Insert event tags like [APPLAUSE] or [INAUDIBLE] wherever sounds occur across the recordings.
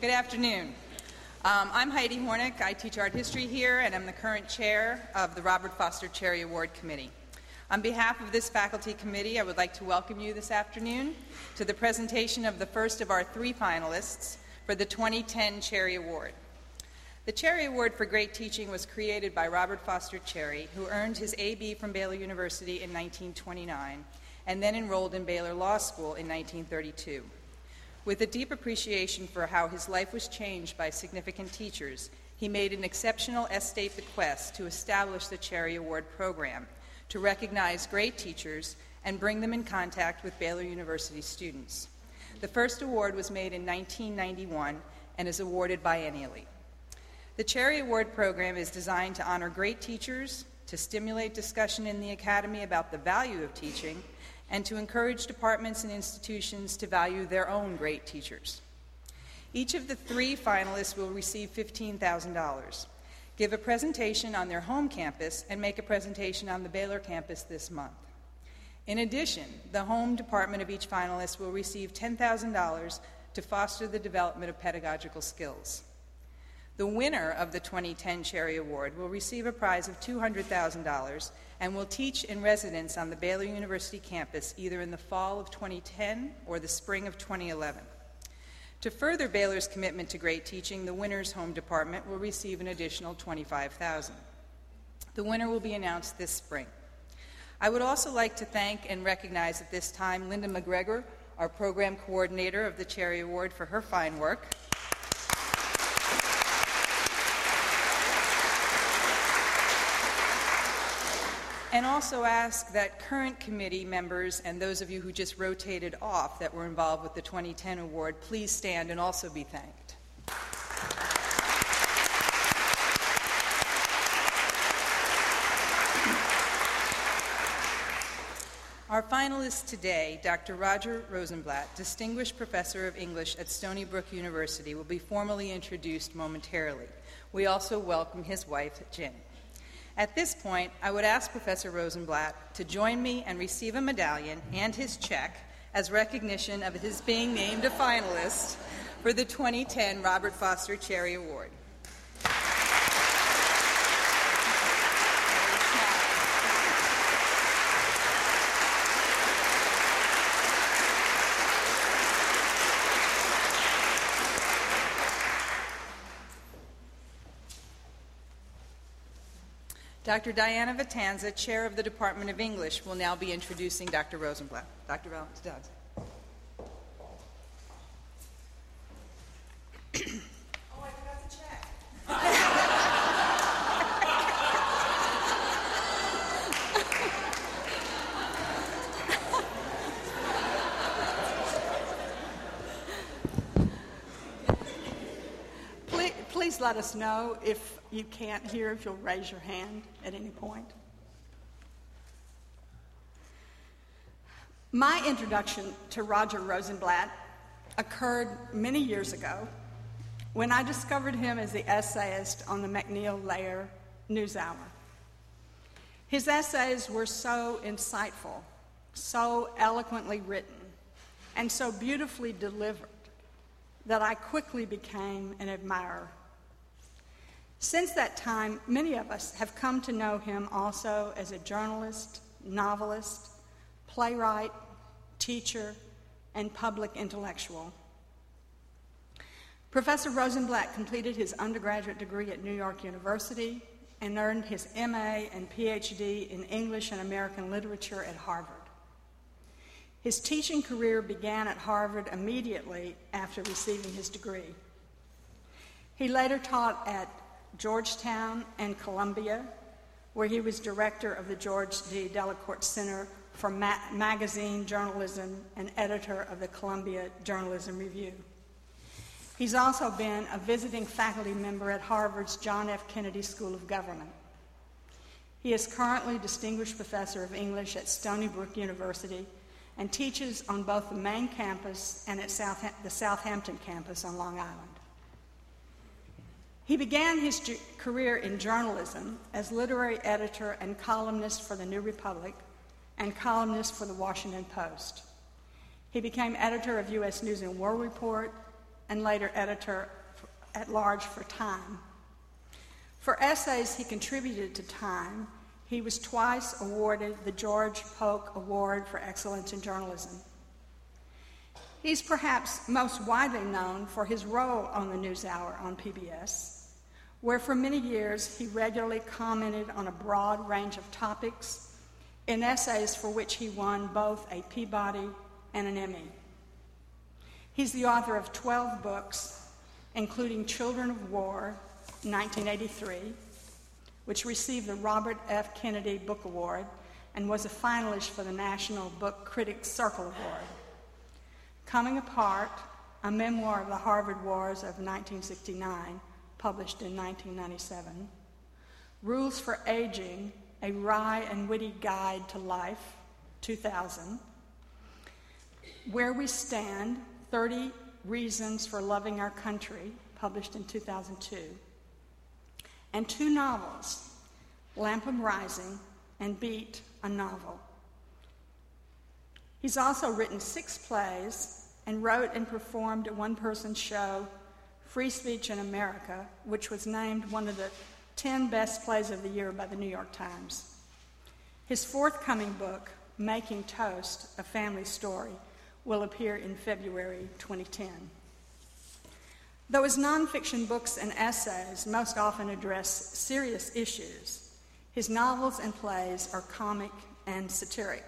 Good afternoon. Um, I'm Heidi Hornik. I teach art history here, and I'm the current chair of the Robert Foster Cherry Award Committee. On behalf of this faculty committee, I would like to welcome you this afternoon to the presentation of the first of our three finalists for the 2010 Cherry Award. The Cherry Award for Great Teaching was created by Robert Foster Cherry, who earned his AB from Baylor University in 1929 and then enrolled in Baylor Law School in 1932. With a deep appreciation for how his life was changed by significant teachers, he made an exceptional estate bequest to establish the Cherry Award program to recognize great teachers and bring them in contact with Baylor University students. The first award was made in 1991 and is awarded biennially. The Cherry Award program is designed to honor great teachers, to stimulate discussion in the Academy about the value of teaching, and to encourage departments and institutions to value their own great teachers. Each of the three finalists will receive $15,000, give a presentation on their home campus, and make a presentation on the Baylor campus this month. In addition, the home department of each finalist will receive $10,000 to foster the development of pedagogical skills. The winner of the 2010 Cherry Award will receive a prize of $200,000 and will teach in residence on the Baylor University campus either in the fall of 2010 or the spring of 2011. To further Baylor's commitment to great teaching, the winner's home department will receive an additional 25,000. The winner will be announced this spring. I would also like to thank and recognize at this time Linda McGregor, our program coordinator of the Cherry Award, for her fine work. And also ask that current committee members and those of you who just rotated off that were involved with the 2010 award, please stand and also be thanked. Our finalists today, Dr. Roger Rosenblatt, Distinguished Professor of English at Stony Brook University, will be formally introduced momentarily. We also welcome his wife, Jen. At this point, I would ask Professor Rosenblatt to join me and receive a medallion and his check as recognition of his being named a finalist for the 2010 Robert Foster Cherry Award. Dr. Diana Vitanza, Chair of the Department of English, will now be introducing Dr. Rosenblatt. Dr. Vitanza. Let us know if you can't hear, if you'll raise your hand at any point. My introduction to Roger Rosenblatt occurred many years ago when I discovered him as the essayist on the MacNeil Lehrer NewsHour. His essays were so insightful, so eloquently written, and so beautifully delivered that I quickly became an admirer. Since that time, many of us have come to know him also as a journalist, novelist, playwright, teacher, and public intellectual. Professor Rosenblatt completed his undergraduate degree at New York University and earned his MA and PhD in English and American Literature at Harvard. His teaching career began at Harvard immediately after receiving his degree. He later taught at Georgetown and Columbia, where he was director of the George T. Delacorte Center for Ma- Magazine Journalism and editor of the Columbia Journalism Review. He's also been a visiting faculty member at Harvard's John F. Kennedy School of Government. He is currently Distinguished Professor of English at Stony Brook University and teaches on both the main campus and at South, the Southampton campus on Long Island. He began his ju- career in journalism as literary editor and columnist for the New Republic and columnist for the Washington Post. He became editor of U.S. News and World Report and later editor at large for Time. For essays he contributed to Time, he was twice awarded the George Polk Award for Excellence in Journalism. He's perhaps most widely known for his role on the NewsHour on PBS, where for many years he regularly commented on a broad range of topics in essays for which he won both a Peabody and an Emmy. He's the author of 12 books, including Children of War, 1983, which received the Robert F. Kennedy Book Award and was a finalist for the National Book Critics Circle Award. Coming Apart, a memoir of the Harvard Wars of 1969, published in 1997. Rules for Aging, a wry and witty guide to life, 2000. Where We Stand 30 Reasons for Loving Our Country, published in 2002. And two novels, Lapham Rising and Beet, a novel. He's also written six plays and wrote and performed a one person show, Free Speech in America, which was named one of the 10 best plays of the year by the New York Times. His forthcoming book, Making Toast A Family Story, will appear in February 2010. Though his nonfiction books and essays most often address serious issues, his novels and plays are comic and satiric.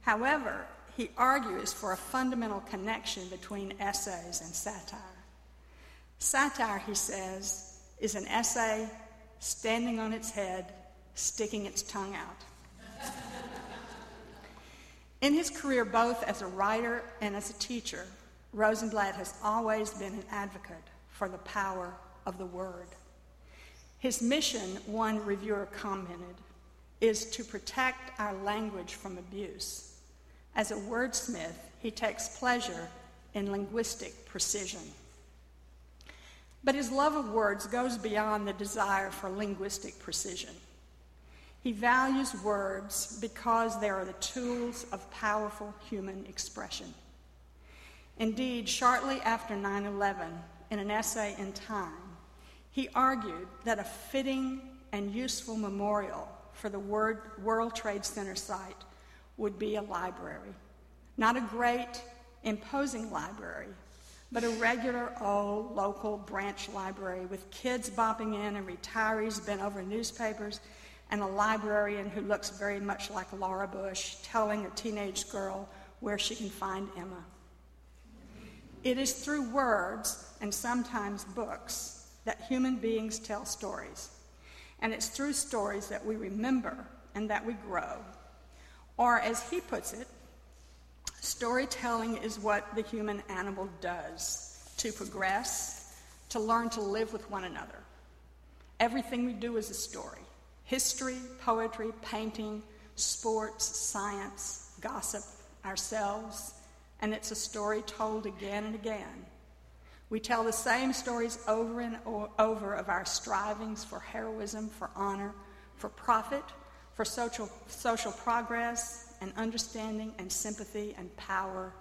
However, he argues for a fundamental connection between essays and satire. Satire, he says, is an essay standing on its head, sticking its tongue out. In his career, both as a writer and as a teacher, Rosenblatt has always been an advocate for the power of the word. His mission, one reviewer commented, is to protect our language from abuse as a wordsmith, he takes pleasure in linguistic precision. But his love of words goes beyond the desire for linguistic precision. He values words because they are the tools of powerful human expression. Indeed, shortly after 9 11, in an essay in Time, he argued that a fitting and useful memorial for the World Trade Center site would be a library. Not a great, imposing library, but a regular old local branch library with kids bopping in and retirees bent over newspapers and a librarian who looks very much like Laura Bush telling a teenage girl where she can find Emma. It is through words and sometimes books that human beings tell stories. And it's through stories that we remember and that we grow. Or, as he puts it, storytelling is what the human animal does to progress, to learn to live with one another. Everything we do is a story history, poetry, painting, sports, science, gossip, ourselves, and it's a story told again and again. We tell the same stories over and over of our strivings for heroism, for honor, for profit, for social, social progress and understanding and sympathy and power,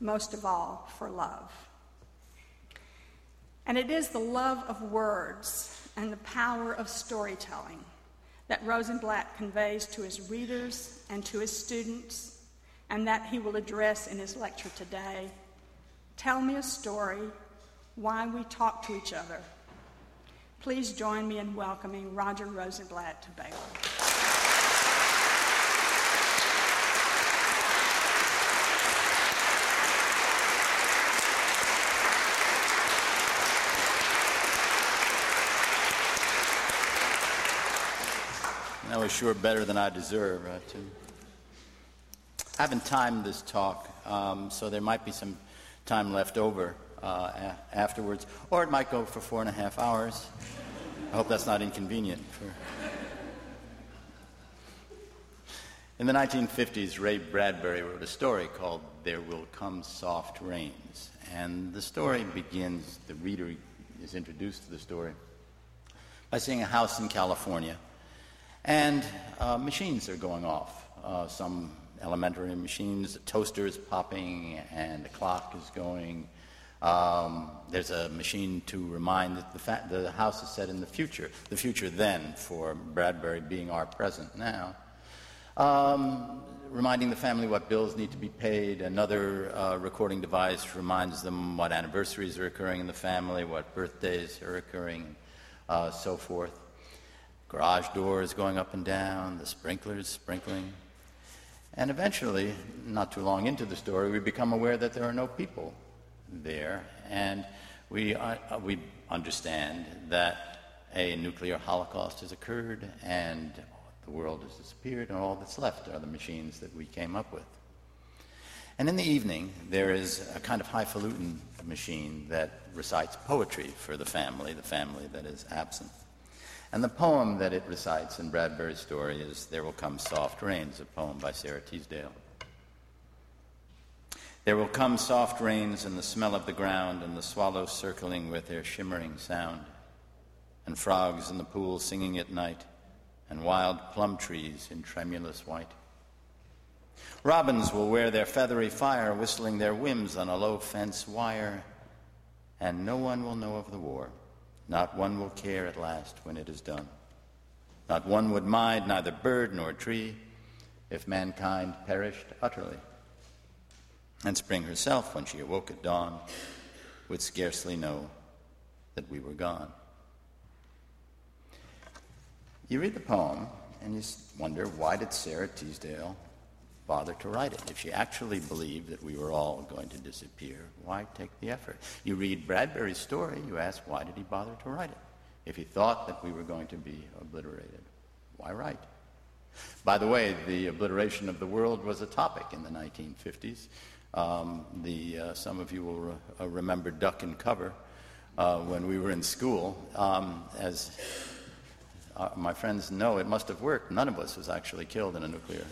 most of all, for love. And it is the love of words and the power of storytelling that Rosenblatt conveys to his readers and to his students, and that he will address in his lecture today. Tell me a story, why we talk to each other. Please join me in welcoming Roger Rosenblatt to Baylor. That was sure better than I deserve. Right, I haven't timed this talk, um, so there might be some time left over uh, a- afterwards, or it might go for four and a half hours. I hope that's not inconvenient. For... In the 1950s, Ray Bradbury wrote a story called There Will Come Soft Rains. And the story begins, the reader is introduced to the story by seeing a house in California and uh, machines are going off. Uh, some elementary machines, a toaster is popping, and a clock is going. Um, there's a machine to remind that the, fa- the house is set in the future, the future then for Bradbury being our present now. Um, reminding the family what bills need to be paid. Another uh, recording device reminds them what anniversaries are occurring in the family, what birthdays are occurring, uh, so forth. Garage doors going up and down, the sprinklers sprinkling. And eventually, not too long into the story, we become aware that there are no people there, and we, uh, we understand that a nuclear holocaust has occurred and the world has disappeared, and all that's left are the machines that we came up with. And in the evening, there is a kind of highfalutin machine that recites poetry for the family, the family that is absent. And the poem that it recites in Bradbury's story is There Will Come Soft Rains, a poem by Sara Teasdale. There will come soft rains and the smell of the ground and the swallows circling with their shimmering sound, and frogs in the pool singing at night, and wild plum trees in tremulous white. Robins will wear their feathery fire, whistling their whims on a low fence wire, and no one will know of the war. Not one will care at last when it is done. Not one would mind neither bird nor tree if mankind perished utterly. And spring herself, when she awoke at dawn, would scarcely know that we were gone. You read the poem and you wonder why did Sara Teasdale bother to write it? If she actually believed that we were all going to disappear, why take the effort? You read Bradbury's story, you ask why did he bother to write it? If he thought that we were going to be obliterated, why write? By the way, the obliteration of the world was a topic in the 1950s. Um, the, uh, some of you will re- uh, remember Duck and Cover uh, when we were in school. Um, as uh, my friends know, it must have worked. None of us was actually killed in a nuclear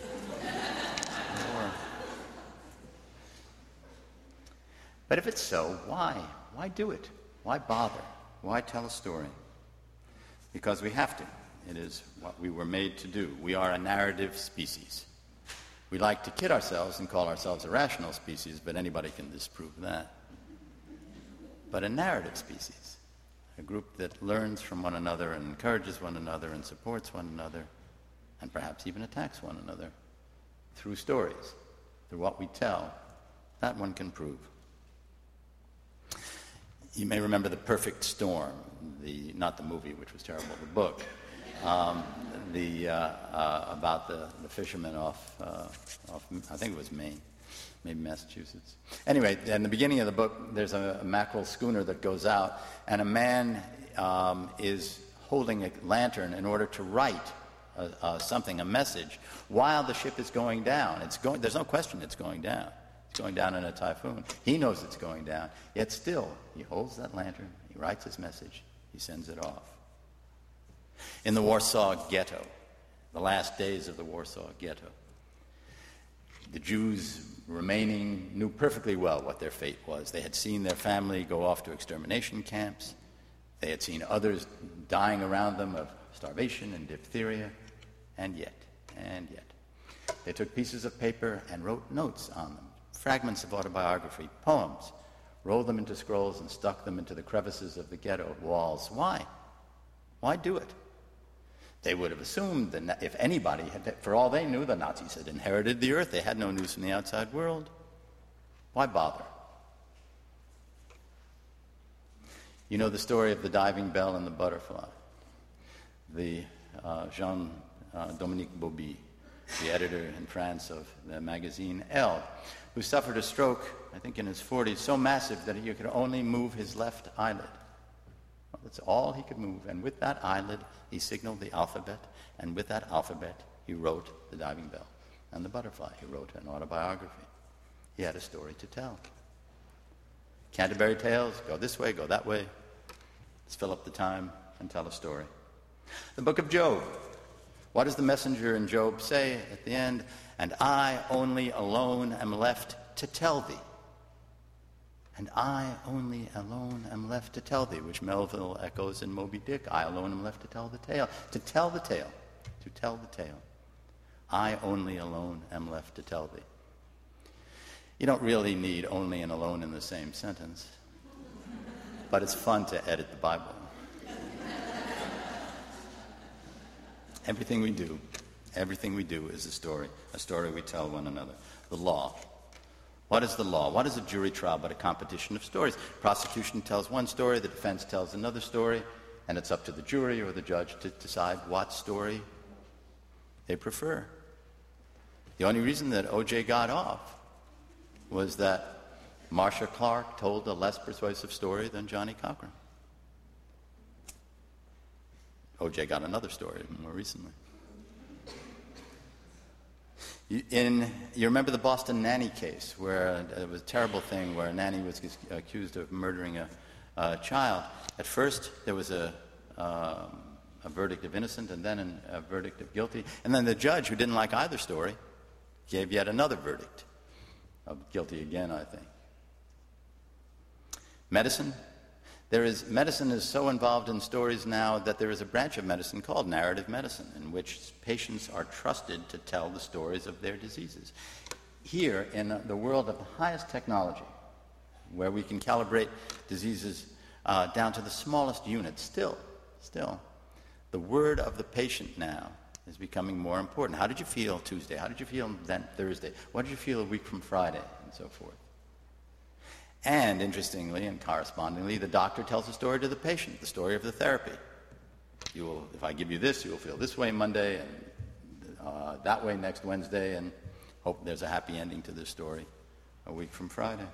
But if it's so, why? Why do it? Why bother? Why tell a story? Because we have to. It is what we were made to do. We are a narrative species. We like to kid ourselves and call ourselves a rational species, but anybody can disprove that. But a narrative species, a group that learns from one another and encourages one another and supports one another, and perhaps even attacks one another through stories, through what we tell, that one can prove. You may remember The Perfect Storm, the, not the movie, which was terrible, the book um, the, uh, uh, about the, the fishermen off, uh, off, I think it was Maine, maybe Massachusetts. Anyway, in the beginning of the book, there's a, a mackerel schooner that goes out, and a man um, is holding a lantern in order to write uh, uh, something, a message, while the ship is going down. It's going, there's no question it's going down. Going down in a typhoon. He knows it's going down. Yet still, he holds that lantern, he writes his message, he sends it off. In the Warsaw Ghetto, the last days of the Warsaw Ghetto, the Jews remaining knew perfectly well what their fate was. They had seen their family go off to extermination camps. They had seen others dying around them of starvation and diphtheria. And yet, and yet, they took pieces of paper and wrote notes on them, fragments of autobiography, poems, rolled them into scrolls and stuck them into the crevices of the ghetto walls. Why? Why do it? They would have assumed that if anybody had, for all they knew, the Nazis had inherited the earth. They had no news from the outside world. Why bother? You know the story of the diving bell and the butterfly. The uh, Jean uh, Dominique Bauby, the editor in France of the magazine Elle, who suffered a stroke, I think in his 40s, so massive that he could only move his left eyelid. That's all he could move. And with that eyelid, he signaled the alphabet. And with that alphabet, he wrote the diving bell and the butterfly. He wrote an autobiography. He had a story to tell. Canterbury Tales, go this way, go that way. Let's fill up the time and tell a story. The book of Job. What does the messenger in Job say at the end? And I only alone am left to tell thee and I only alone am left to tell thee, which Melville echoes in Moby Dick. I alone am left to tell the tale. To tell the tale. To tell the tale. I only alone am left to tell thee. You don't really need only and alone in the same sentence. but it's fun to edit the Bible. [LAUGHS] everything we do, everything we do is a story, a story we tell one another. The law. What is the law? What is a jury trial but a competition of stories? Prosecution tells one story, the defense tells another story, and it's up to the jury or the judge to decide what story they prefer. The only reason that OJ got off was that Marcia Clark told a less persuasive story than Johnnie Cochran. OJ got another story more recently. In, you remember the Boston nanny case, where it was a terrible thing where a nanny was accused of murdering a, a child. At first, there was a, um, a verdict of innocent and then an, a verdict of guilty. And then the judge, who didn't like either story, gave yet another verdict of guilty again, I think. Medicine. There is, medicine is so involved in stories now that there is a branch of medicine called narrative medicine, in which patients are trusted to tell the stories of their diseases. Here, in the world of the highest technology, where we can calibrate diseases uh, down to the smallest unit, still, still, the word of the patient now is becoming more important. How did you feel Tuesday? How did you feel then Thursday? What did you feel a week from Friday? And so forth. And interestingly and correspondingly, the doctor tells a story to the patient, the story of the therapy. You will, if I give you this, you will feel this way Monday and uh, that way next Wednesday, and hope there's a happy ending to this story a week from Friday.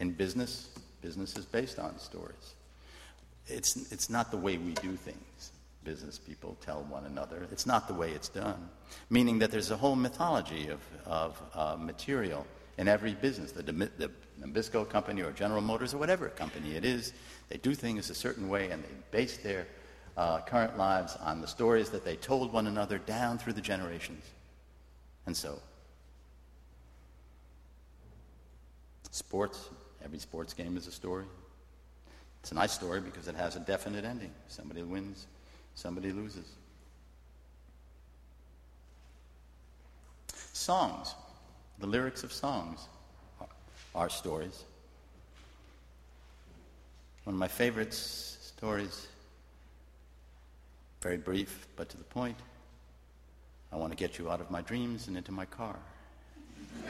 In business, business is based on stories. It's, it's not the way we do things, business people tell one another. It's not the way it's done, meaning that there's a whole mythology of, of uh, material in every business, the, the Nabisco company or General Motors or whatever company it is, they do things a certain way and they base their uh, current lives on the stories that they told one another down through the generations. And so, sports, every sports game is a story. It's a nice story because it has a definite ending. Somebody wins, somebody loses. Songs the lyrics of songs are stories. One of my favorite stories, very brief but to the point. I want to get you out of my dreams and into my car. [LAUGHS]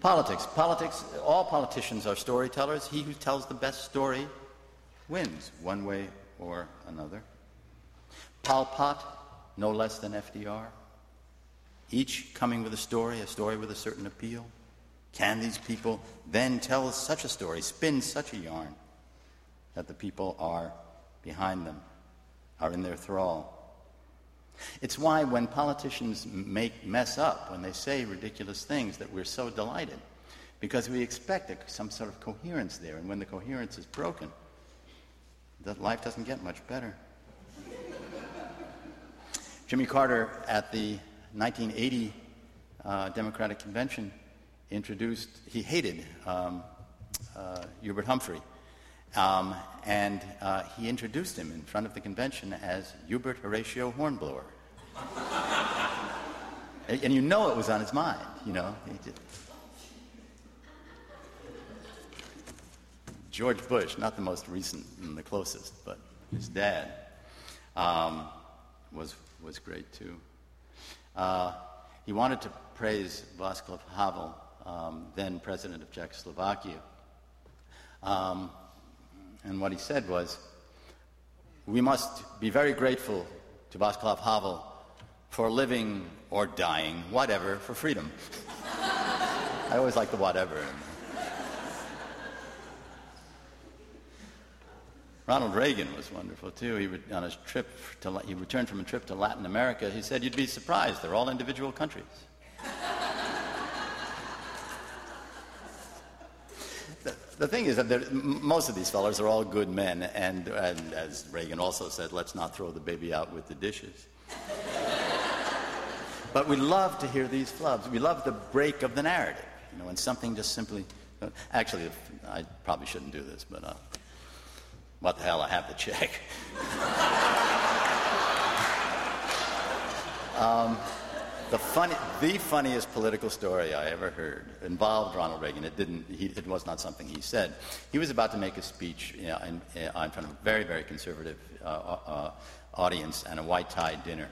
Politics. Politics, all politicians are storytellers. He who tells the best story wins, one way or another. Pol Pot, no less than FDR. Each coming with a story, a story with a certain appeal. Can these people then tell such a story, spin such a yarn, that the people are behind them, are in their thrall? It's why when politicians make mess up, when they say ridiculous things, that we're so delighted, because we expect some sort of coherence there, and when the coherence is broken, that life doesn't get much better. Jimmy Carter at the 1980 uh, Democratic Convention introduced, he hated um, uh, Hubert Humphrey. Um, and uh, he introduced him in front of the convention as Hubert Horatio Hornblower. [LAUGHS] and, and, you know it was on his mind, you know. George Bush, not the most recent and the closest, but his dad, um, was was great too. Uh, he wanted to praise Václav Havel, um, then president of Czechoslovakia. Um, and what he said was, we must be very grateful to Václav Havel for living or dying, whatever, for freedom. [LAUGHS] I always like the whatever. Ronald Reagan was wonderful too. He on his trip to, he returned from a trip to Latin America. He said, "You'd be surprised. They're all individual countries." the, the, thing is that most of these fellows are all good men, and, and as Reagan also said, "Let's not throw the baby out with the dishes." but we love to hear these flubs. We love the break of the narrative. You know, when something just simply. Actually, I probably shouldn't do this, but. Uh, what the hell, I have the check. [LAUGHS] um, the, funny, the funniest political story I ever heard involved Ronald Reagan. It, didn't, he, it was not something he said. He was about to make a speech you know, in, in, front of a very, very conservative uh, uh, audience and a white tie dinner.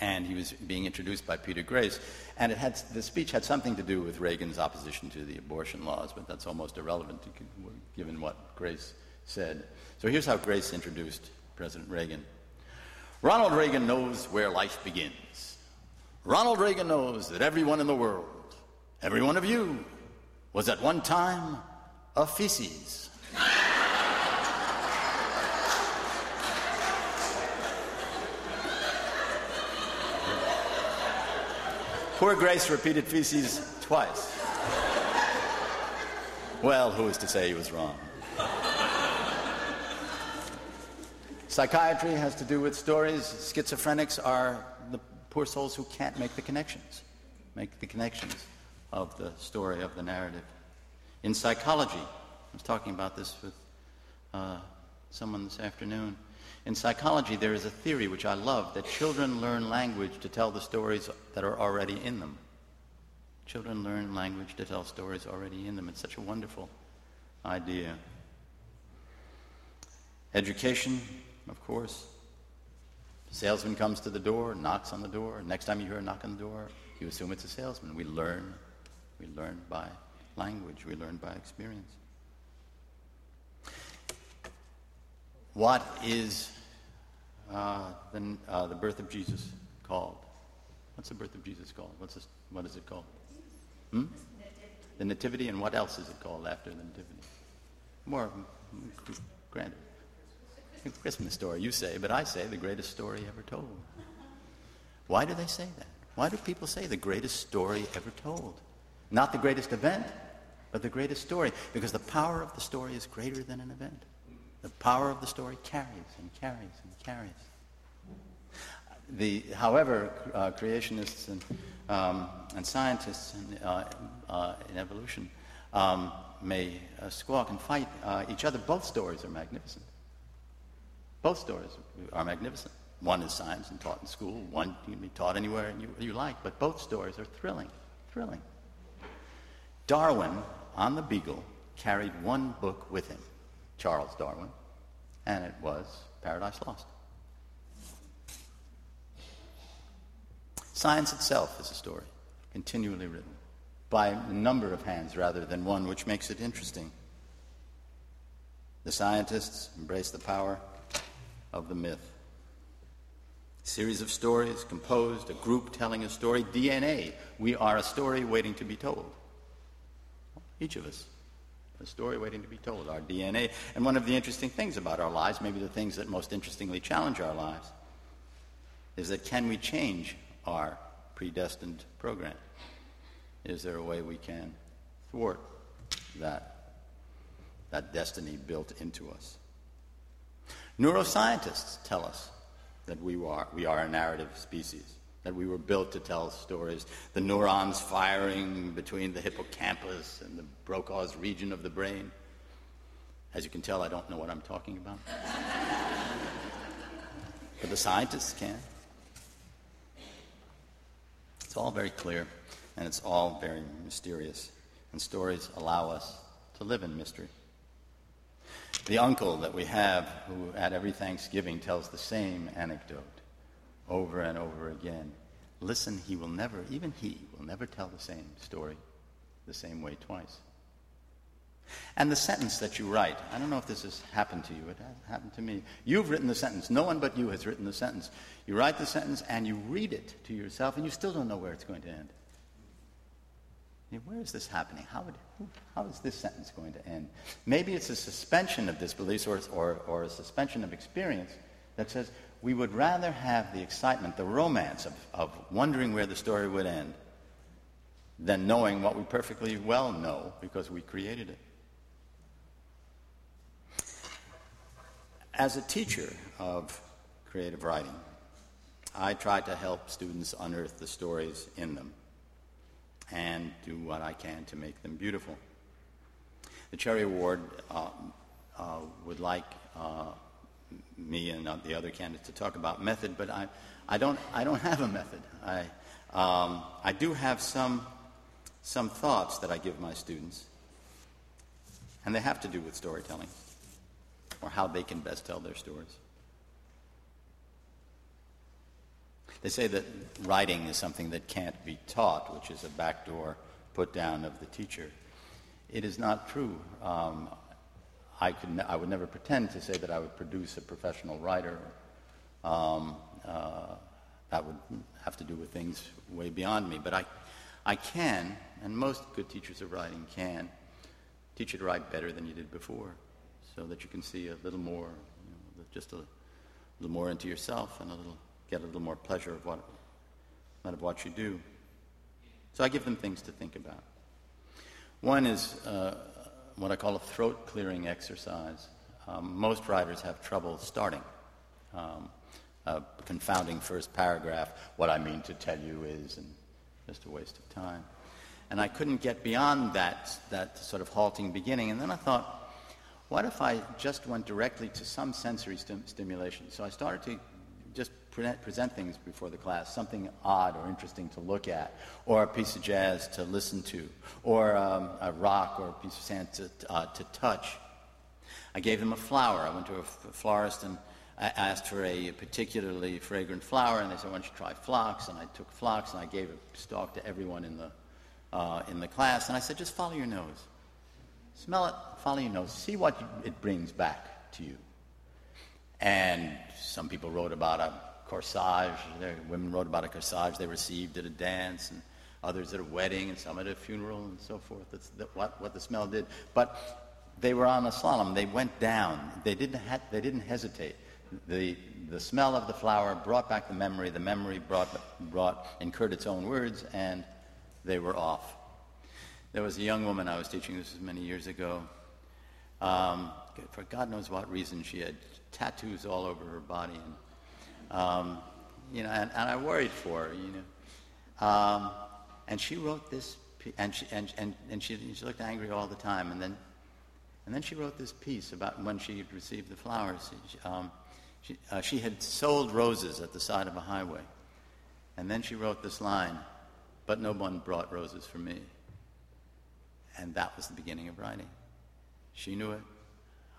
And he was being introduced by Peter Grace. And it had, the speech had something to do with Reagan's opposition to the abortion laws, but that's almost irrelevant given what Grace said. So here's how Grace introduced President Reagan. Ronald Reagan knows where life begins. Ronald Reagan knows that everyone in the world, every one of you, was at one time a feces. [LAUGHS] Poor Grace repeated feces twice. Well, who is to say he was wrong? Psychiatry has to do with stories. Schizophrenics are the poor souls who can't make the connections, make the connections of the story, of the narrative. In psychology, I was talking about this with uh, someone this afternoon. In psychology, there is a theory which I love that children learn language to tell the stories that are already in them. Children learn language to tell stories already in them. It's such a wonderful idea. Education, of course. salesman comes to the door, knocks on the door. Next time you hear a knock on the door, you assume it's a salesman. We learn. We learn by language. We learn by experience. What is uh, the, uh, the birth of Jesus called? What's the birth of Jesus called? What's this, what is it called? Hmm? The Nativity, and what else is it called after the Nativity? More granted. Christmas story, you say, but I say the greatest story ever told. Why do they say that? Why do people say the greatest story ever told? Not the greatest event, but the greatest story, because the power of the story is greater than an event. The power of the story carries and carries and carries. The, however, uh, creationists and, um, and scientists in, uh, uh, in evolution um, may uh, squawk and fight uh, each other. Both stories are magnificent. Both stories are magnificent. One is science and taught in school. One can be taught anywhere you, you like. But both stories are thrilling, thrilling. Darwin, on the Beagle, carried one book with him. Charles Darwin, and it was Paradise Lost. Science itself is a story, continually written by a number of hands rather than one, which makes it interesting. The scientists embrace the power of the myth. A series of stories composed, a group telling a story, DNA. We are a story waiting to be told. Each of us a story waiting to be told, our DNA. And one of the interesting things about our lives, maybe the things that most interestingly challenge our lives, is that can we change our predestined program? Is there a way we can thwart that, that destiny built into us? Neuroscientists tell us that we are, we are a narrative species that we were built to tell stories. The neurons firing between the hippocampus and the Broca's region of the brain. As you can tell, I don't know what I'm talking about. [LAUGHS] but the scientists can. It's all very clear, and it's all very mysterious. And stories allow us to live in mystery. The uncle that we have, who at every Thanksgiving tells the same anecdote over and over again. Listen, he will never, even he, will never tell the same story the same way twice. And the sentence that you write, I don't know if this has happened to you, it has happened to me. You've written the sentence. No one but you has written the sentence. You write the sentence and you read it to yourself, and you still don't know where it's going to end. Where is this happening? How, would, how is this sentence going to end? Maybe it's a suspension of disbelief or, or, or a suspension of experience that says, we would rather have the excitement, the romance of, of wondering where the story would end than knowing what we perfectly well know because we created it. As a teacher of creative writing, I try to help students unearth the stories in them and do what I can to make them beautiful. The Cherry Award uh, uh, would like uh, me and the other candidates to talk about method, but I, I, don't, I don't have a method. I, Um, I do have some, some thoughts that I give my students, and they have to do with storytelling or how they can best tell their stories. They say that writing is something that can't be taught, which is a backdoor put down of the teacher. It is not true. Um, I, could I would never pretend to say that I would produce a professional writer. Um, uh, that would have to do with things way beyond me. But I, I can, and most good teachers of writing can, teach you to write better than you did before so that you can see a little more, you know, just a little more into yourself and a little, get a little more pleasure of what, out of what you do. So I give them things to think about. One is uh, what I call a throat clearing exercise. Um, most writers have trouble starting. Um, confounding first paragraph, what I mean to tell you is, and just a waste of time. And I couldn't get beyond that, that sort of halting beginning. And then I thought, what if I just went directly to some sensory stim- stimulation? So I started to just pre- present things before the class, something odd or interesting to look at, or a piece of jazz to listen to, or um, a rock or a piece of sand to, uh, to touch. I gave them a flower. I went to a florist and I asked for a particularly fragrant flower, and they said, "Why don't you try phlox?" And I took phlox and I gave a stalk to everyone in the uh, in the class, and I said, "Just follow your nose, smell it, follow your nose, see what it brings back to you." And some people wrote about a corsage. Women wrote about a corsage they received at a dance, and others at a wedding, and some at a funeral, and so forth. That's what, what the smell did. But they were on a slalom. They went down. They didn't, ha- they didn't hesitate. The, the smell of the flower brought back the memory. The memory brought, brought, incurred its own words, and they were off. There was a young woman I was teaching, this was many years ago. Um, for God knows what reason, she had tattoos all over her body. And, um, you know, and, and, I worried for her, you know. Um, and she wrote this, and she, and, and, and she, she looked angry all the time. And then, and then she wrote this piece about when she received the flowers. She, um, she, uh, she had sold roses at the side of a highway. And then she wrote this line, but no one brought roses for me. And that was the beginning of writing. She knew it.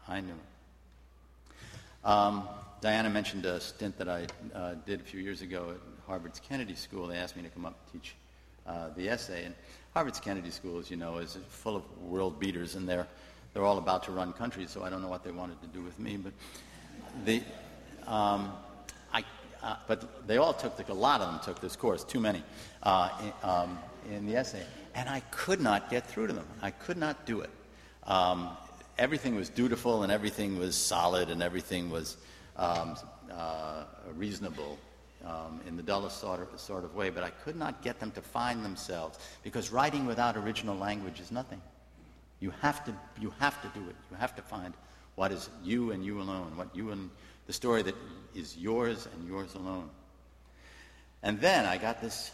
I knew it. Um, Diana mentioned a stint that I uh, did a few years ago at Harvard's Kennedy School. They asked me to come up and teach uh, the essay. And Harvard's Kennedy School, as you know, is full of world beaters, and they're, they're all about to run countries, so I don't know what they wanted to do with me. But, the, um, I, uh, but they all took, the, a lot of them took this course, too many, uh, in, um, in the essay. And I could not get through to them. I could not do it. Um, everything was dutiful and everything was solid and everything was um, uh, reasonable um, in the dullest sort of, sort of way, but I could not get them to find themselves because writing without original language is nothing. You have to, you have to do it. You have to find what is you and you alone, what you and the story that is yours and yours alone. And then I got this,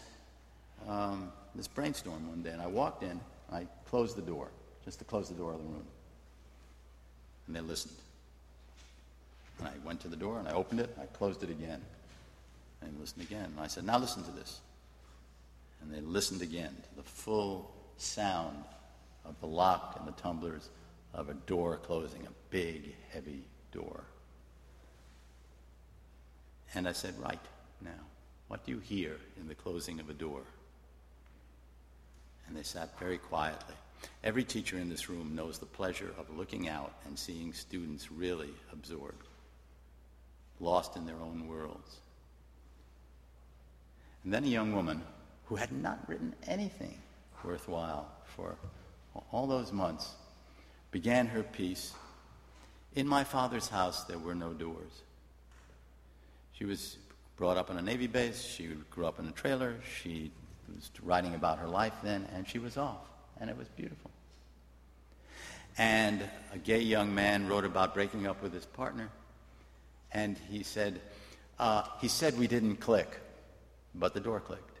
um, this brainstorm one day, and I walked in, I closed the door, just to close the door of the room. And they listened. And I went to the door and I opened it, I closed it again. And listened again. And I said, Now listen to this. And they listened again to the full sound of the lock and the tumblers of a door closing, a big, heavy door. And I said, Right now, what do you hear in the closing of a door? And they sat very quietly. Every teacher in this room knows the pleasure of looking out and seeing students really absorbed, lost in their own worlds. And then a young woman who had not written anything worthwhile for all those months began her piece In my father's house, there were no doors. She was brought up on a Navy base. She grew up in a trailer. She was writing about her life then, and she was off and it was beautiful. And a gay young man wrote about breaking up with his partner, and he said, uh, he said we didn't click, but the door clicked.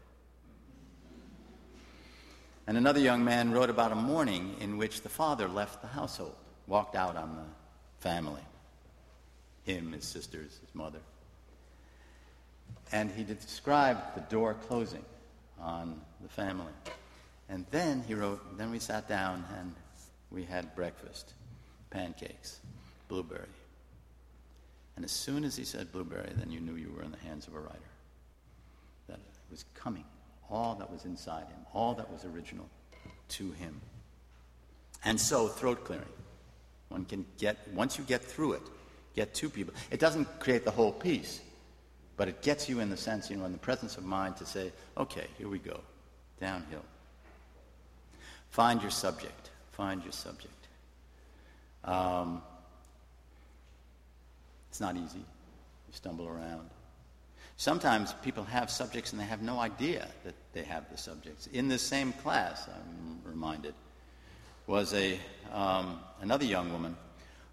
And another young man wrote about a morning in which the father left the household, walked out on the family, him, his sisters, his mother. And he described the door closing on the family. And then he wrote, then we sat down and we had breakfast, pancakes, blueberry. And as soon as he said blueberry, then you knew you were in the hands of a writer. That was coming, all that was inside him, all that was original to him. And so, throat clearing. One can get, once you get through it, get to people. It doesn't create the whole piece, but it gets you in the sense, you know, in the presence of mind to say, okay, here we go, downhill. Find your subject. Find your subject. Um, it's not easy. You stumble around. Sometimes people have subjects and they have no idea that they have the subjects. In this same class, I'm reminded, was a, um, another young woman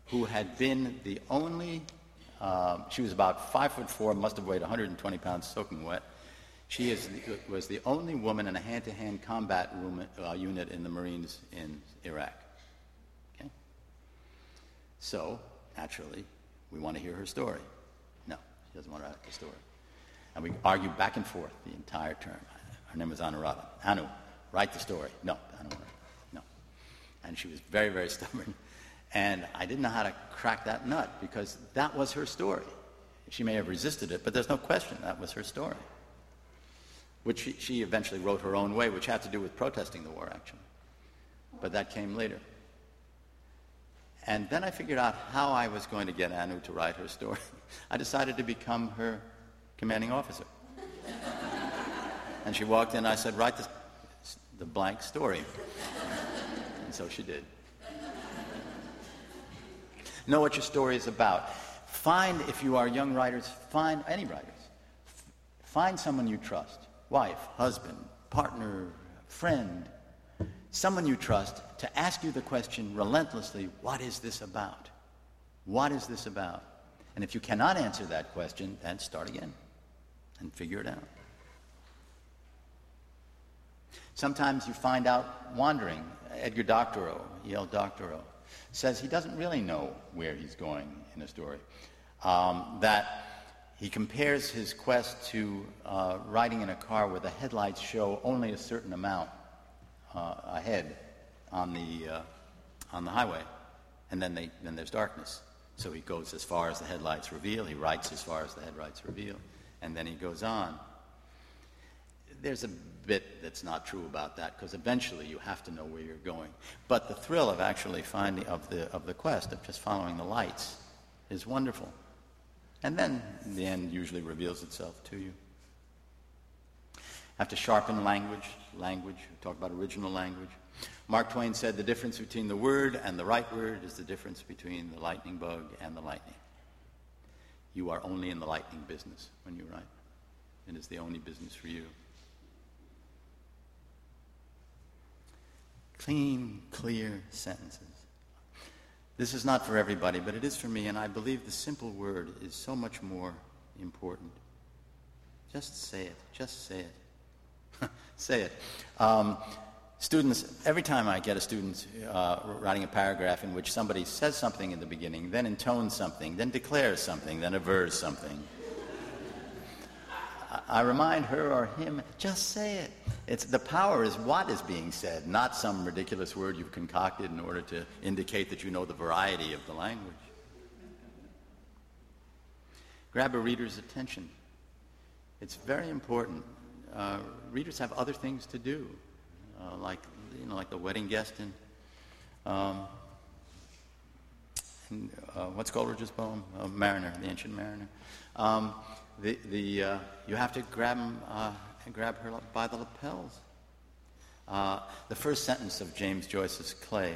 who had been the only, uh, she was about five foot four, must have weighed 120 pounds soaking wet. She is, was the only woman in a hand to hand combat room, uh, unit in the Marines in Iraq. Okay? So, naturally, we want to hear her story. No, she doesn't want to write the story. And we argued back and forth the entire term. Her name was Anuradha. Anu, write the story. No, I don't want to. No. And she was very, very [LAUGHS] stubborn. And I didn't know how to crack that nut because that was her story. She may have resisted it, but there's no question that was her story. Which she, she eventually wrote her own way, which had to do with protesting the war, actually. But that came later. And then I figured out how I was going to get Anu to write her story. [LAUGHS] I decided to become her commanding officer. and she walked in, I said, Write the, the blank story. [LAUGHS] and so she did. Know what your story is about. Find, if you are young writers, find any writers. Find someone you trust wife, husband, partner, friend, someone you trust to ask you the question relentlessly what is this about? What is this about? And if you cannot answer that question, then start again and figure it out. Sometimes you find out wandering. Edgar Doctorow, E.L. Doctorow, says he doesn't really know where he's going in a story. Um, that he compares his quest to uh, riding in a car where the headlights show only a certain amount uh, ahead on the, uh, on the highway, and then, they, then there's darkness. So he goes as far as the headlights reveal, he writes as far as the headlights reveal, and then he goes on. There's a bit that's not true about that because eventually you have to know where you're going. But the thrill of actually finding of the of the quest of just following the lights is wonderful. And then the end usually reveals itself to you. Have to sharpen language, language, we talk about original language. Mark Twain said the difference between the word and the right word is the difference between the lightning bug and the lightning. You are only in the lightning business when you write. It is the only business for you. Clean, clear sentences. This is not for everybody, but it is for me, and I believe the simple word is so much more important. Just say it. Just say it. [LAUGHS] say it. Um, students, every time I get a student uh, writing a paragraph in which somebody says something in the beginning, then intones something, then declares something, then avers something, I remind her or him, just say it. It's, the power is what is being said, not some ridiculous word you've concocted in order to indicate that you know the variety of the language. Grab a reader's attention. It's very important. Uh, readers have other things to do, uh, like you know, like the wedding guest in, um, uh, what's Coleridge's poem, uh, Mariner, the Ancient Mariner. Um, the, the, uh, you have to grab, him, grab her by the lapels. The first sentence of James Joyce's Clay,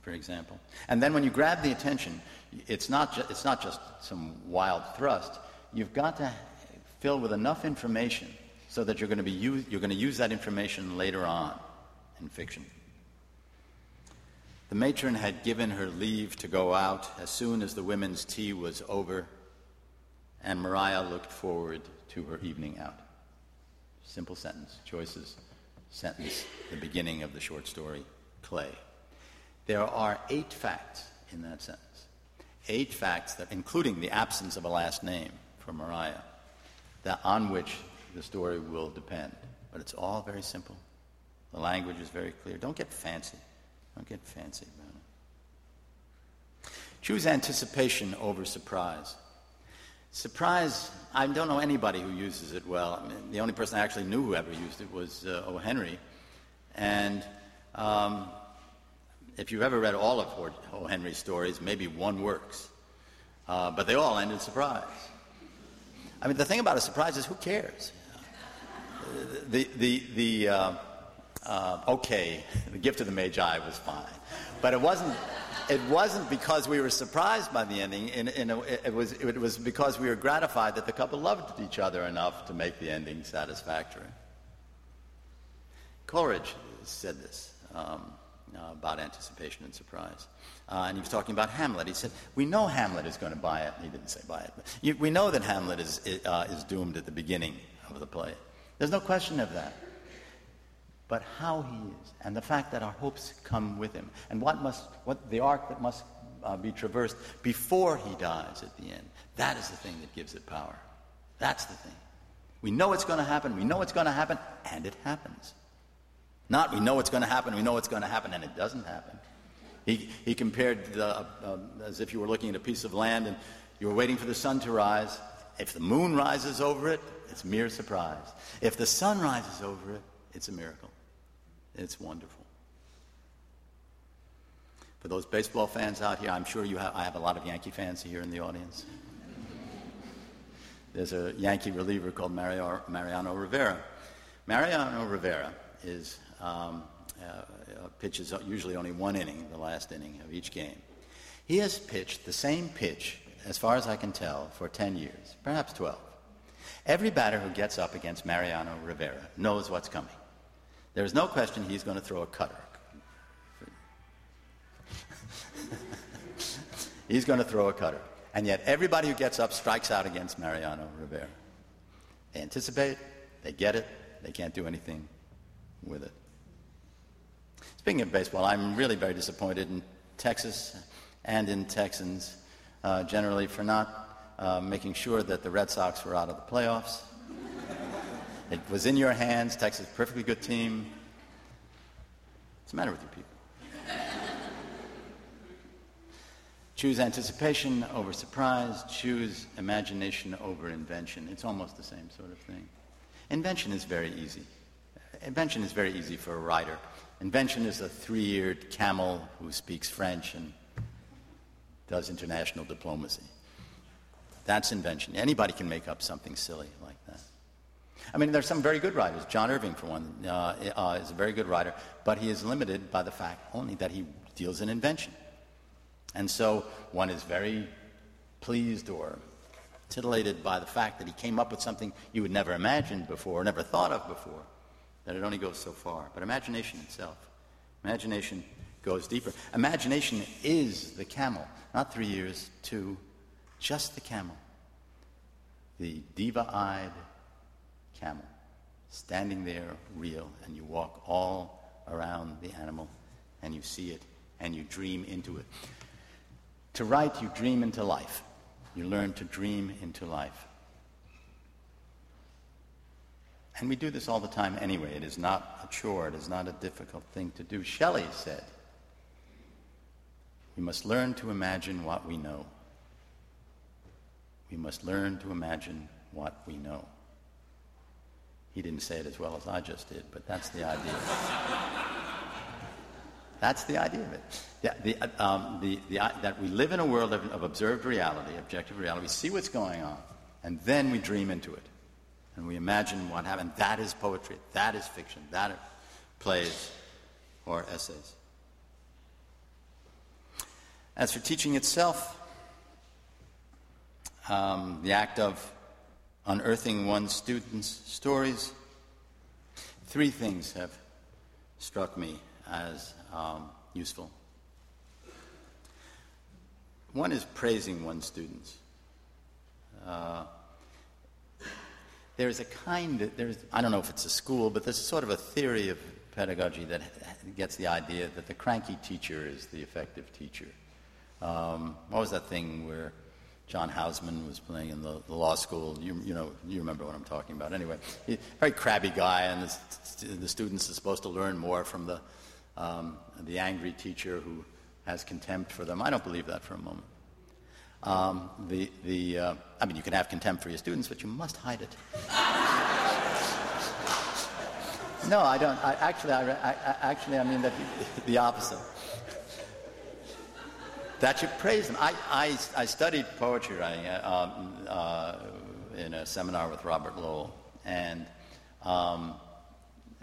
for example. And then when you grab the attention, it's not, ju- it's not just some wild thrust. You've got to fill with enough information so that you're going to, be use, you're going to use that information later on in fiction. The matron had given her leave to go out as soon as the women's tea was over and Maria looked forward to her evening out. Simple sentence, choices, sentence, the beginning of the short story, Clay. There are eight facts in that sentence. Eight facts that, including the absence of a last name for Maria, that on which the story will depend. but it's all very simple. The language is very clear. Don't get fancy. Don't get fancy about it. Choose anticipation over surprise. Surprise, I don't know anybody who uses it well. I mean, the only person I actually knew who ever used it was uh, O. Henry. And um, if you've ever read all of O. Henry's stories, maybe one works. Uh, but they all end in surprise. I mean, the thing about a surprise is who cares? The, the, the, uh, uh, okay, the gift of the Magi was fine. But it wasn't, it wasn't because we were surprised by the ending. In, in a, it, was, it was because we were gratified that the couple loved each other enough to make the ending satisfactory. Coleridge said this um, uh, about anticipation and surprise. Uh, and he was talking about Hamlet. He said, We know Hamlet is going to buy it. He didn't say buy it, but you, we know that Hamlet is, uh, is doomed at the beginning of the play. There's no question of that. But how he is, and the fact that our hopes come with him, and what, must, what the arc that must uh, be traversed before he dies at the end, that is the thing that gives it power. That's the thing. We know it's going to happen, we know it's going to happen, and it happens. Not we know it's going to happen, we know it's going to happen, and it doesn't happen. He, he compared the, uh, as if you were looking at a piece of land and you were waiting for the sun to rise. If the moon rises over it, it's mere surprise. If the sun rises over it, it's a miracle. It's wonderful. For those baseball fans out here, I'm sure you have, I have a lot of Yankee fans here in the audience. There's a Yankee reliever called Mario, Mariano Rivera. Mariano Rivera is um, uh, pitches usually only one inning, the last inning of each game. He has pitched the same pitch, as far as I can tell, for 10 years, perhaps 12. Every batter who gets up against Mariano Rivera knows what's coming. There's no question he's going to throw a cutter. [LAUGHS] he's going to throw a cutter. And yet, everybody who gets up strikes out against Mariano Rivera. They anticipate, they get it, they can't do anything with it. Speaking of baseball, I'm really very disappointed in Texas and in Texans uh, generally for not uh, making sure that the Red Sox were out of the playoffs. it was in your hands. Texas, perfectly good team. What's the matter with you people? choose anticipation over surprise. Choose imagination over invention. It's almost the same sort of thing. Invention is very easy. Invention is very easy for a writer. Invention is a three eared camel who speaks French and does international diplomacy. That's invention. Anybody can make up something silly like that. I mean, there's some very good writers. John Irving, for one, uh, uh, is a very good writer, but he is limited by the fact only that he deals in invention. And so one is very pleased or titillated by the fact that he came up with something you had never imagined before, never thought of before that it only goes so far. But imagination itself, imagination goes deeper. Imagination is the camel, not three years, two, just the camel. The diva eyed camel, standing there real, and you walk all around the animal and you see it and you dream into it. To write, you dream into life. You learn to dream into life. And we do this all the time anyway. It is not a chore, it is not a difficult thing to do. Shelley said, We must learn to imagine what we know. We must learn to imagine what we know. He didn't say it as well as I just did, but that's the idea. that's the idea of it. The, the, um, the, that we live in a world of, of observed reality, objective reality. We see what's going on, and then we dream into it and we imagine what happened. That is poetry. That is fiction. That are plays or essays. As for teaching itself, um, the act of unearthing one's students' stories, three things have struck me as um, useful. One is praising one's students. Uh, there's a kind that there's, I don't know if it's a school, but there's sort of a theory of pedagogy that gets the idea that the cranky teacher is the effective teacher. Um, what was that thing where John Houseman was playing in the, the law school. You, you, know, you remember what I'm talking about. Anyway, he, very crabby guy, and the, the, students are supposed to learn more from the, um, the angry teacher who has contempt for them. I don't believe that for a moment. Um, the, the, uh, I mean, you can have contempt for your students, but you must hide it. [LAUGHS] no, I don't. I, actually, I, I, actually, I mean the, the opposite that you praise them. I, I, I studied poetry writing uh, um, uh, in a seminar with Robert Lowell, and um,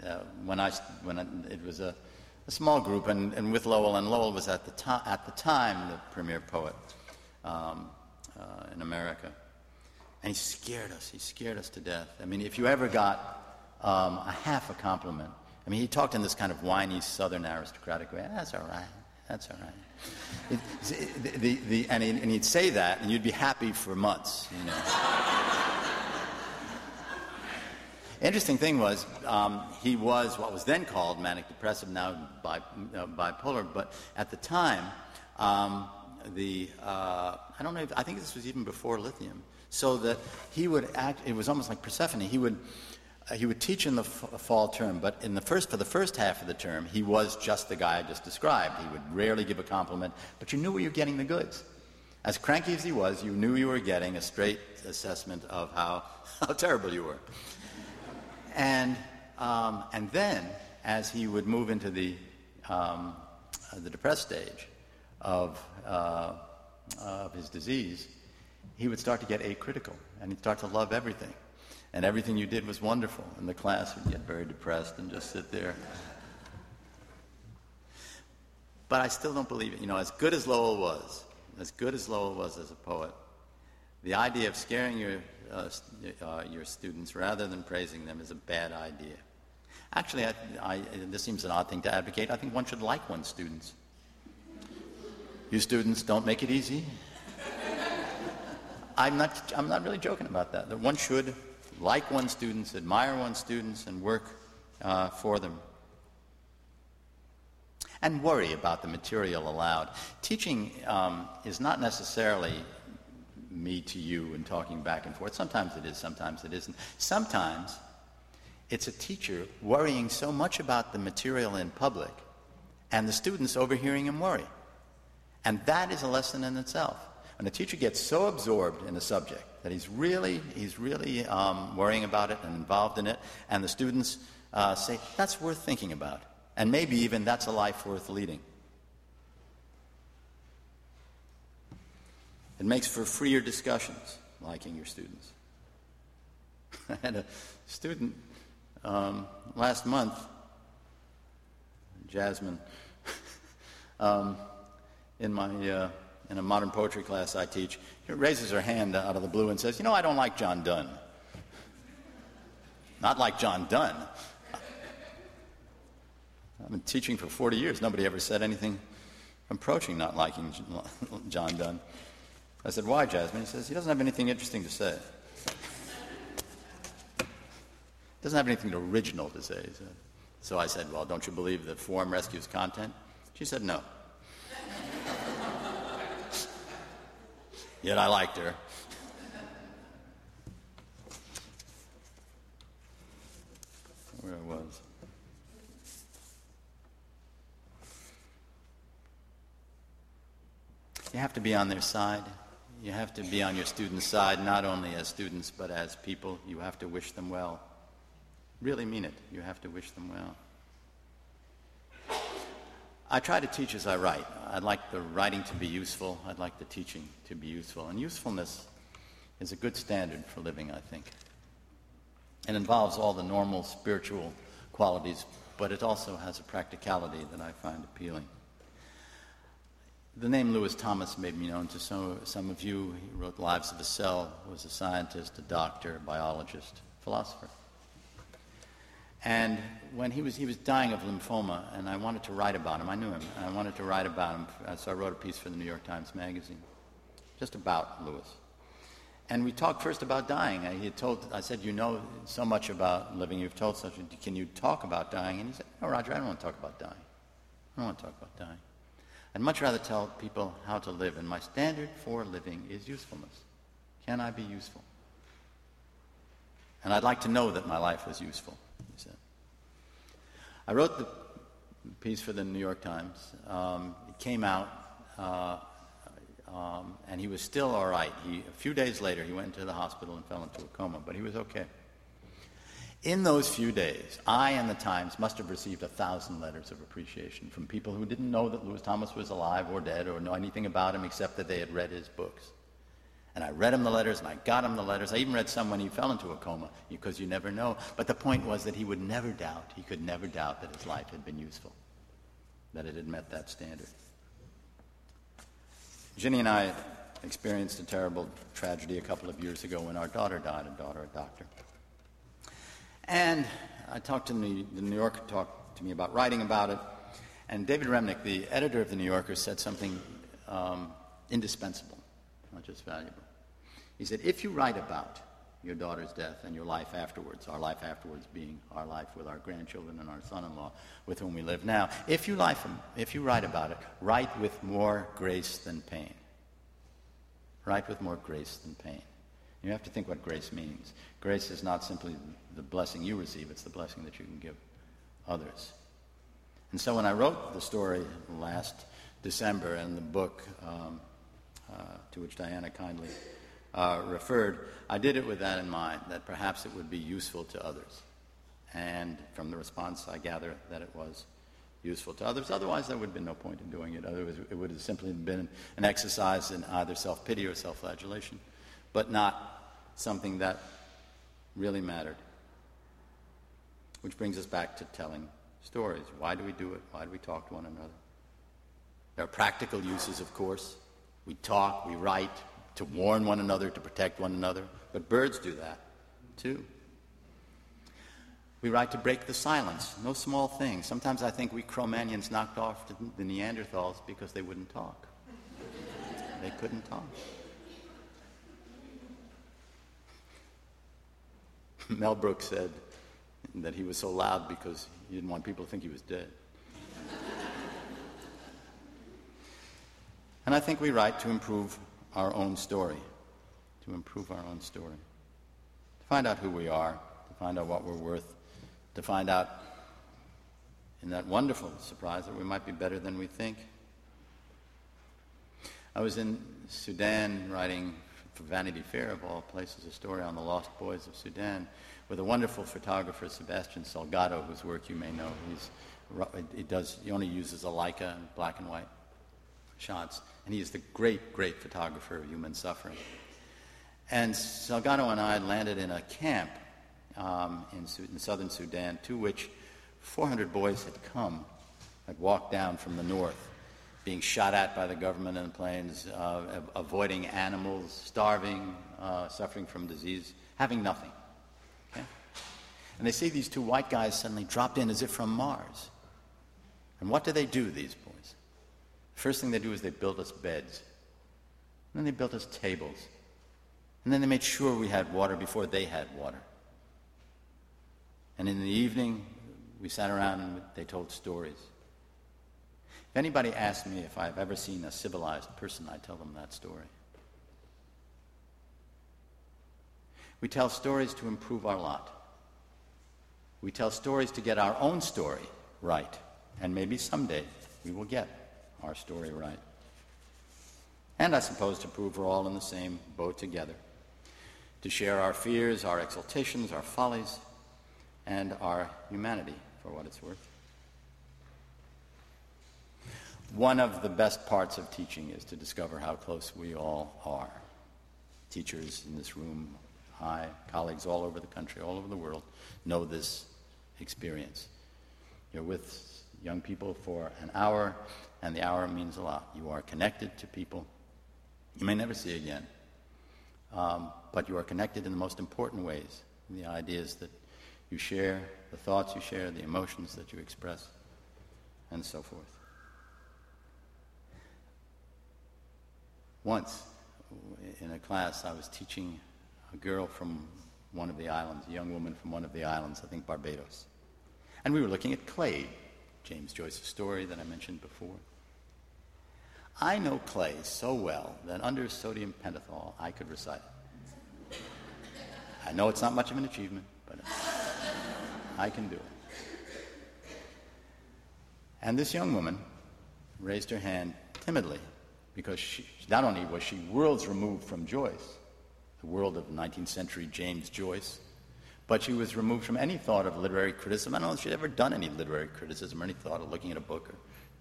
uh, when I when I, it was a, a, small group, and, and with Lowell, and Lowell was at the to- at the time the premier poet um, uh, in America, and he scared us. He scared us to death. I mean, if you ever got um, a half a compliment, I mean, he talked in this kind of whiny Southern aristocratic way. That's all right. That's all right. It, the, the, and, he, and, he'd say that, and you'd be happy for months, you know. Interesting thing was, um, he was what was then called manic depressive, now bi, uh, bipolar, but at the time, um, the, uh, I don't know, if, I think this was even before lithium, so that he would act, it was almost like Persephone, he would he would teach in the f- fall term, but in the first, for the first half of the term, he was just the guy I just described. He would rarely give a compliment, but you knew where you were getting the goods. As cranky as he was, you knew you were getting a straight assessment of how, [LAUGHS] how terrible you were. And, um, and then, as he would move into the, um, uh, the depressed stage of, uh, of his disease, he would start to get acritical, and he'd start to love everything and everything you did was wonderful, and the class would get very depressed and just sit there. But I still don't believe it. You know, as good as Lowell was, as good as Lowell was as a poet, the idea of scaring your, uh, uh, your students rather than praising them is a bad idea. Actually, I, I, this seems an odd thing to advocate. I think one should like one's students. You students don't make it easy. I'm not, I'm not really joking about that. One should like one's students, admire one's students, and work uh, for them. And worry about the material allowed. Teaching um, is not necessarily me to you and talking back and forth. Sometimes it is, sometimes it isn't. Sometimes it's a teacher worrying so much about the material in public and the students overhearing him worry. And that is a lesson in itself. When a teacher gets so absorbed in a subject that he's really, he's really um, worrying about it and involved in it, and the students uh, say, that's worth thinking about. And maybe even that's a life worth leading. It makes for freer discussions, liking your students. [LAUGHS] I had a student um, last month, Jasmine, [LAUGHS] um, in my uh, in a modern poetry class I teach, raises her hand out of the blue and says, You know, I don't like John Donne. Not like John Donne. I've been teaching for 40 years. Nobody ever said anything approaching not liking John Donne. I said, Why, Jasmine? He says, He doesn't have anything interesting to say. doesn't have anything original to say. So I said, Well, don't you believe that form rescues content? She said, No. Yet I liked her. Where I was. You have to be on their side. You have to be on your students' side, not only as students, but as people. You have to wish them well. Really mean it. You have to wish them well. I try to teach as I write. I'd like the writing to be useful. I'd like the teaching to be useful. And usefulness is a good standard for living, I think. It involves all the normal spiritual qualities, but it also has a practicality that I find appealing. The name Lewis Thomas made me known to some, some of you. He wrote Lives of a Cell, was a scientist, a doctor, a biologist, philosopher. And when he was, he was dying of lymphoma, and I wanted to write about him. I knew him, and I wanted to write about him. Uh, so I wrote a piece for the New York Times Magazine, just about Lewis. And we talked first about dying. I, told, I said, You know so much about living, you've told such, can you talk about dying? And he said, No, Roger, I don't want to talk about dying. I don't want to talk about dying. I'd much rather tell people how to live, and my standard for living is usefulness. Can I be useful? And I'd like to know that my life was useful, he said. I wrote the piece for the New York Times. Um, it came out, uh, um, and he was still all right. He, a few days later, he went into the hospital and fell into a coma, but he was okay. In those few days, I and the Times must have received a thousand letters of appreciation from people who didn't know that Lewis Thomas was alive or dead or know anything about him except that they had read his books. And I read him the letters and I got him the letters. I even read some when he fell into a coma because you never know. But the point was that he would never doubt, he could never doubt that his life had been useful, that it had met that standard. Ginny and I experienced a terrible tragedy a couple of years ago when our daughter died, a daughter, a doctor. And I talked to the, the New Yorker talked to me about writing about it, and David Remnick, the editor of the New Yorker, said something um, indispensable, not just valuable. He said, if you write about your daughter's death and your life afterwards, our life afterwards being our life with our grandchildren and our son-in-law with whom we live now, if you, life, if you write about it, write with more grace than pain. Write with more grace than pain. You have to think what grace means. Grace is not simply the blessing you receive, it's the blessing that you can give others. And so when I wrote the story last December and the book um, to which Diana kindly uh, referred, I did it with that in mind, that perhaps it would be useful to others. And from the response, I gather that it was useful to others. Otherwise, there would have been no point in doing it. Otherwise, it would have simply been an exercise in either self pity or self flagellation, but not something that really mattered. Which brings us back to telling stories. Why do we do it? Why do we talk to one another? There are practical uses, of course. We talk, we write to warn one another, to protect one another. But birds do that, too. We write to break the silence. No small thing. Sometimes I think we Cro-Magnons knocked off the Neanderthals because they wouldn't talk. they couldn't talk. [LAUGHS] Mel Brooks said that he was so loud because he didn't want people to think he was dead. And I think we write to improve our own story, to improve our own story, to find out who we are, to find out what we're worth, to find out in that wonderful surprise that we might be better than we think. I was in Sudan writing for Vanity Fair, of all places, a story on the lost boys of Sudan with a wonderful photographer, Sebastian Salgado, whose work you may know. He's, he, does, he only uses a Leica black and white shots, and he is the great, great photographer of human suffering. And Salgado and I landed in a camp um, in, in southern Sudan to which 400 boys had come, had walked down from the north being shot at by the government in the planes, uh, avoiding animals, starving, uh, suffering from disease, having nothing. Okay? And they see these two white guys suddenly dropped in as if from Mars. And what do they do, these boys? First thing they do is they build us beds. And then they built us tables. And then they made sure we had water before they had water. And in the evening, we sat around and they told stories. If anybody asks me if I've ever seen a civilized person, I tell them that story. We tell stories to improve our lot. We tell stories to get our own story right. And maybe someday we will get our story right. And I suppose to prove we're all in the same boat together. To share our fears, our exultations, our follies, and our humanity, for what it's worth. One of the best parts of teaching is to discover how close we all are. Teachers in this room, I, colleagues all over the country, all over the world, know this experience. You're with young people for an hour, and the hour means a lot. You are connected to people you may never see again, um, but you are connected in the most important ways. The ideas that you share, the thoughts you share, the emotions that you express, and so forth. Once in a class, I was teaching a girl from one of the islands, a young woman from one of the islands, I think Barbados. And we were looking at clay, James Joyce's story that I mentioned before. I know clay so well that under sodium pentothal I could recite it. I know it's not much of an achievement, but I can do it. And this young woman raised her hand timidly because she, not only was she worlds removed from Joyce, the world of 19th century James Joyce, but she was removed from any thought of literary criticism. I don't know if she'd ever done any literary criticism or any thought of looking at a book or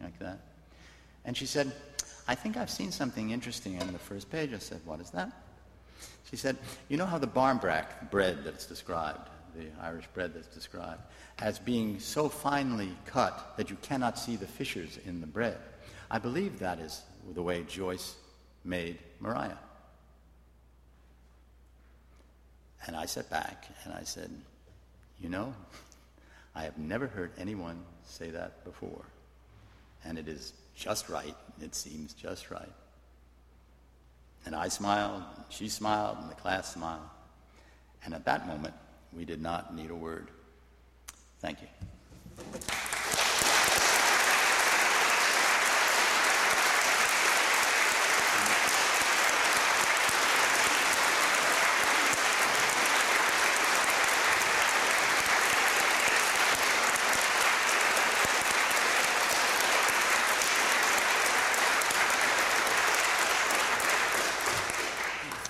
like that. And she said, I think I've seen something interesting on the first page. I said, What is that? She said, You know how the barmbrack bread that's described, the Irish bread that's described, as being so finely cut that you cannot see the fissures in the bread? I believe that is the way Joyce made Maria. And I sat back and I said, You know, I have never heard anyone say that before. And it is just right. It seems just right. And I smiled, and she smiled, and the class smiled. And at that moment, we did not need a word. Thank you.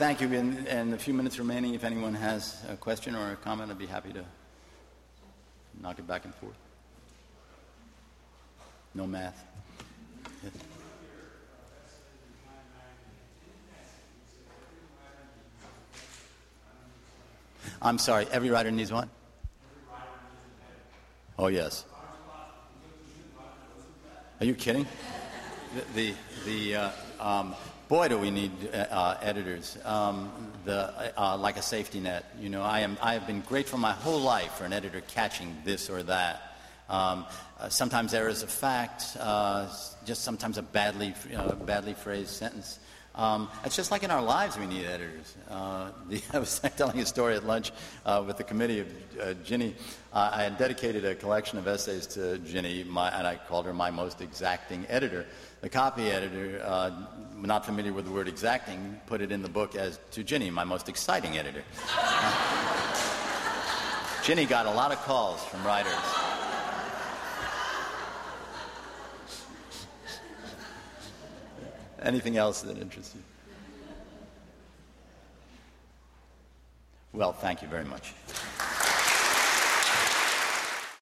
Thank you. In the few minutes remaining, if anyone has a question or a comment, I'd be happy to knock it back and forth. No math. I'm sorry, every writer needs one? Oh, yes. Are you kidding? The, the, the uh, um, boy, do we need uh, uh, editors. Um, the, uh, like a safety net. You know, I, am, I have been grateful my whole life for an editor catching this or that. Um, uh, sometimes errors of fact, uh, just sometimes a badly, uh, badly phrased sentence. Um, it's just like in our lives, we need editors. Uh, the, [LAUGHS] I was telling a story at lunch uh, with the committee of uh, Ginny. I had dedicated a collection of essays to Ginny, my, and I called her my most exacting editor. The copy editor, uh, not familiar with the word exacting, put it in the book as to Ginny, my most exciting editor. [LAUGHS] Ginny got a lot of calls from writers. Anything else that interests you? Well, thank you very much.